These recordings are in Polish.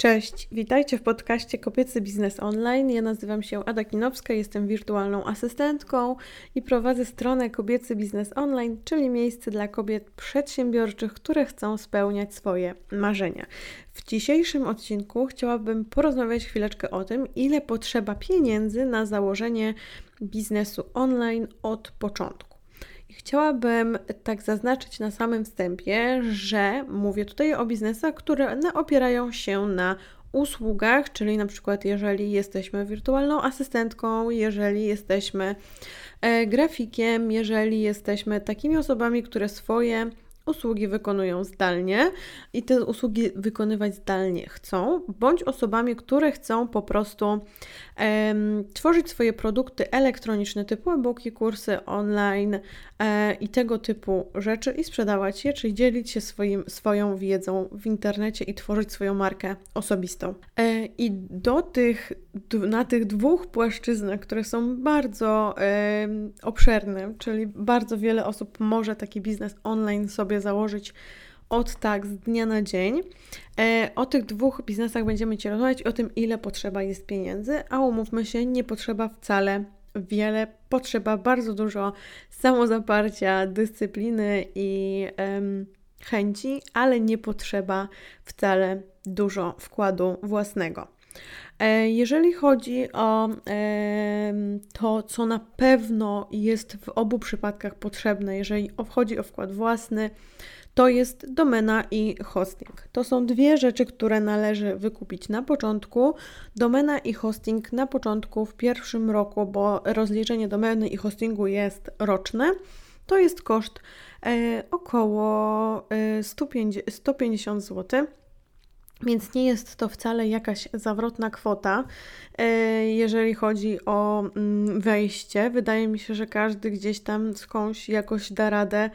Cześć, witajcie w podcaście Kobiecy Biznes Online. Ja nazywam się Ada Kinowska, jestem wirtualną asystentką i prowadzę stronę Kobiecy Biznes Online, czyli miejsce dla kobiet przedsiębiorczych, które chcą spełniać swoje marzenia. W dzisiejszym odcinku chciałabym porozmawiać chwileczkę o tym, ile potrzeba pieniędzy na założenie biznesu online od początku. Chciałabym tak zaznaczyć na samym wstępie, że mówię tutaj o biznesach, które opierają się na usługach, czyli na przykład jeżeli jesteśmy wirtualną asystentką, jeżeli jesteśmy e, grafikiem, jeżeli jesteśmy takimi osobami, które swoje usługi wykonują zdalnie i te usługi wykonywać zdalnie chcą, bądź osobami, które chcą po prostu tworzyć swoje produkty elektroniczne typu e-booki, kursy online e, i tego typu rzeczy i sprzedawać je, czyli dzielić się swoim, swoją wiedzą w internecie i tworzyć swoją markę osobistą. E, I do tych, na tych dwóch płaszczyznach, które są bardzo e, obszerne, czyli bardzo wiele osób może taki biznes online sobie założyć od tak z dnia na dzień. E, o tych dwóch biznesach będziemy Ci rozmawiać o tym, ile potrzeba jest pieniędzy, a umówmy się, nie potrzeba wcale wiele, potrzeba bardzo dużo samozaparcia, dyscypliny i em, chęci, ale nie potrzeba wcale dużo wkładu własnego. E, jeżeli chodzi o to, co na pewno jest w obu przypadkach potrzebne, jeżeli chodzi o wkład własny, to jest domena i hosting. To są dwie rzeczy, które należy wykupić na początku. Domena i hosting na początku w pierwszym roku, bo rozliczenie domeny i hostingu jest roczne. To jest koszt e, około e, 150, 150 zł. Więc nie jest to wcale jakaś zawrotna kwota, e, jeżeli chodzi o mm, wejście. Wydaje mi się, że każdy gdzieś tam skądś jakoś da radę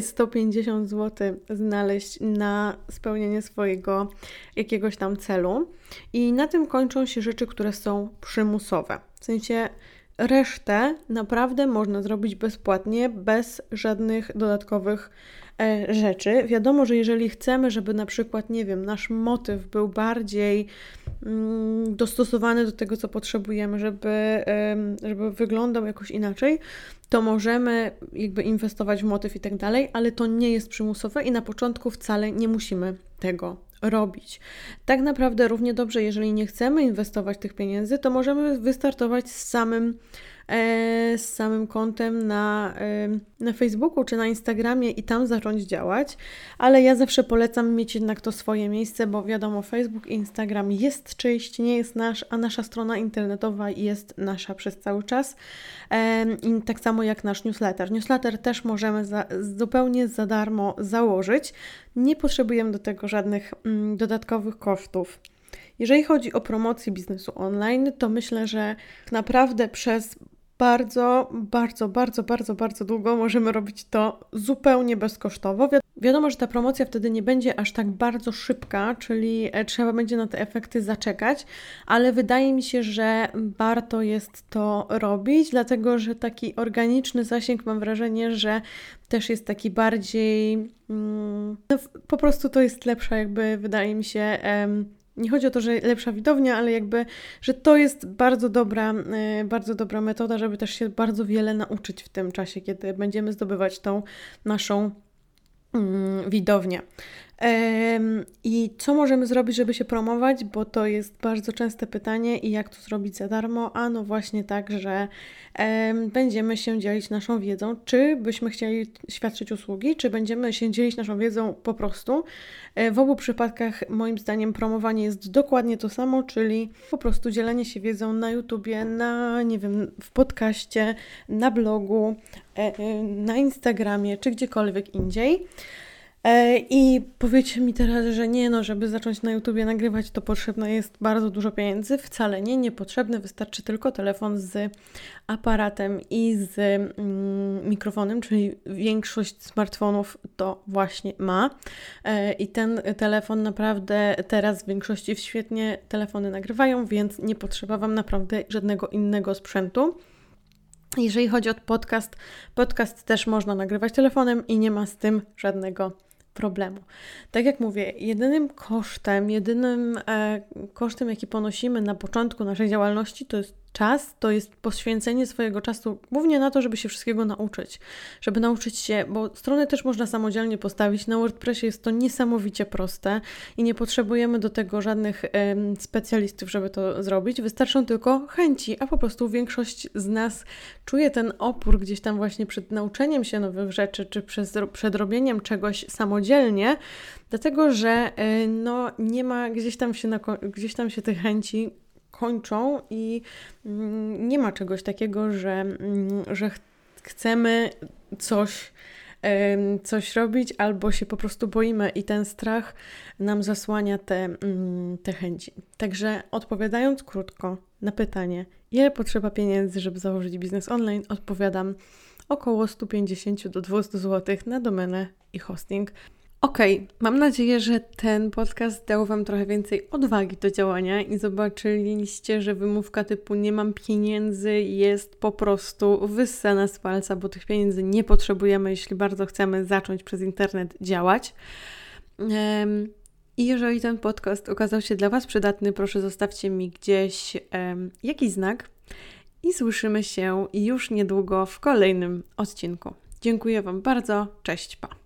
150 e, zł znaleźć na spełnienie swojego jakiegoś tam celu. I na tym kończą się rzeczy, które są przymusowe. W sensie resztę naprawdę można zrobić bezpłatnie, bez żadnych dodatkowych E, rzeczy. Wiadomo, że jeżeli chcemy, żeby na przykład, nie wiem, nasz motyw był bardziej mm, dostosowany do tego, co potrzebujemy, żeby, żeby wyglądał jakoś inaczej, to możemy jakby inwestować w motyw i tak dalej, ale to nie jest przymusowe i na początku wcale nie musimy tego robić. Tak naprawdę równie dobrze, jeżeli nie chcemy inwestować tych pieniędzy, to możemy wystartować z samym z samym kontem na, e, na Facebooku czy na Instagramie i tam zacząć działać, ale ja zawsze polecam mieć jednak to swoje miejsce, bo wiadomo, Facebook i Instagram jest czyjś, nie jest nasz, a nasza strona internetowa jest nasza przez cały czas. E, I tak samo jak nasz newsletter. Newsletter też możemy za, zupełnie za darmo założyć. Nie potrzebujemy do tego żadnych mm, dodatkowych kosztów. Jeżeli chodzi o promocję biznesu online, to myślę, że naprawdę przez bardzo, bardzo, bardzo, bardzo, bardzo długo możemy robić to zupełnie bezkosztowo. Wi wiadomo, że ta promocja wtedy nie będzie aż tak bardzo szybka, czyli e, trzeba będzie na te efekty zaczekać, ale wydaje mi się, że warto jest to robić, dlatego że taki organiczny zasięg mam wrażenie, że też jest taki bardziej. Mm, no, po prostu to jest lepsza, jakby wydaje mi się. Em, nie chodzi o to, że lepsza widownia, ale jakby, że to jest bardzo dobra, e, bardzo dobra metoda, żeby też się bardzo wiele nauczyć w tym czasie, kiedy będziemy zdobywać tą naszą mm, widownię. I co możemy zrobić, żeby się promować? Bo to jest bardzo częste pytanie i jak to zrobić za darmo? A no właśnie tak, że będziemy się dzielić naszą wiedzą, czy byśmy chcieli świadczyć usługi, czy będziemy się dzielić naszą wiedzą po prostu. E, w obu przypadkach moim zdaniem promowanie jest dokładnie to samo, czyli po prostu dzielenie się wiedzą na YouTubie, na nie wiem, w podcaście, na blogu, e, e, na Instagramie, czy gdziekolwiek indziej. E, I powiedzcie mi teraz, że nie, no, żeby zacząć na YouTubie nagrywać, to potrzebne jest bardzo dużo pieniędzy. Wcale nie, niepotrzebne, wystarczy tylko telefon z aparatem i z mm, mikrofonem, czyli większość smartfonów to właśnie ma. E, I ten telefon naprawdę teraz w większości świetnie telefony nagrywają, więc nie potrzeba Wam naprawdę żadnego innego sprzętu. Jeżeli chodzi o podcast, podcast też można nagrywać telefonem i nie ma z tym żadnego problemu. Tak jak mówię, jedynym kosztem, jedynym e, kosztem, jaki ponosimy na początku naszej działalności, to jest czas to jest poświęcenie swojego czasu głównie na to, żeby się wszystkiego nauczyć. Żeby nauczyć się, bo strony też można samodzielnie postawić. Na WordPressie jest to niesamowicie proste i nie potrzebujemy do tego żadnych em, specjalistów, żeby to zrobić. Wystarczą tylko chęci, a po prostu większość z nas czuje ten opór gdzieś tam właśnie przed nauczeniem się nowych rzeczy, czy przez, przed robieniem czegoś samodzielnie, dlatego że y, no, nie ma gdzieś tam się, na, gdzieś tam się tych chęci kończą i mm, nie ma czegoś takiego, że, mm, że ch chcemy coś, coś robić albo się po prostu boimy i ten strach nam zasłania te, mm, te chęci. Także odpowiadając krótko na pytanie, ile potrzeba pieniędzy, żeby założyć biznes online, odpowiadam około 150 do 200 zł na domenę i hosting. Okej, okay. mam nadzieję, że ten podcast dał Wam trochę więcej odwagi do działania i zobaczyliście, że wymówka typu nie mam pieniędzy jest po prostu wyssana z palca, bo tych pieniędzy nie potrzebujemy, jeśli bardzo chcemy zacząć przez internet działać. Um, i jeżeli ten podcast okazał się dla Was przydatny, proszę zostawcie mi gdzieś um, jakiś znak i słyszymy się już niedługo w kolejnym odcinku. Dziękuję Wam bardzo. Cześć, pa.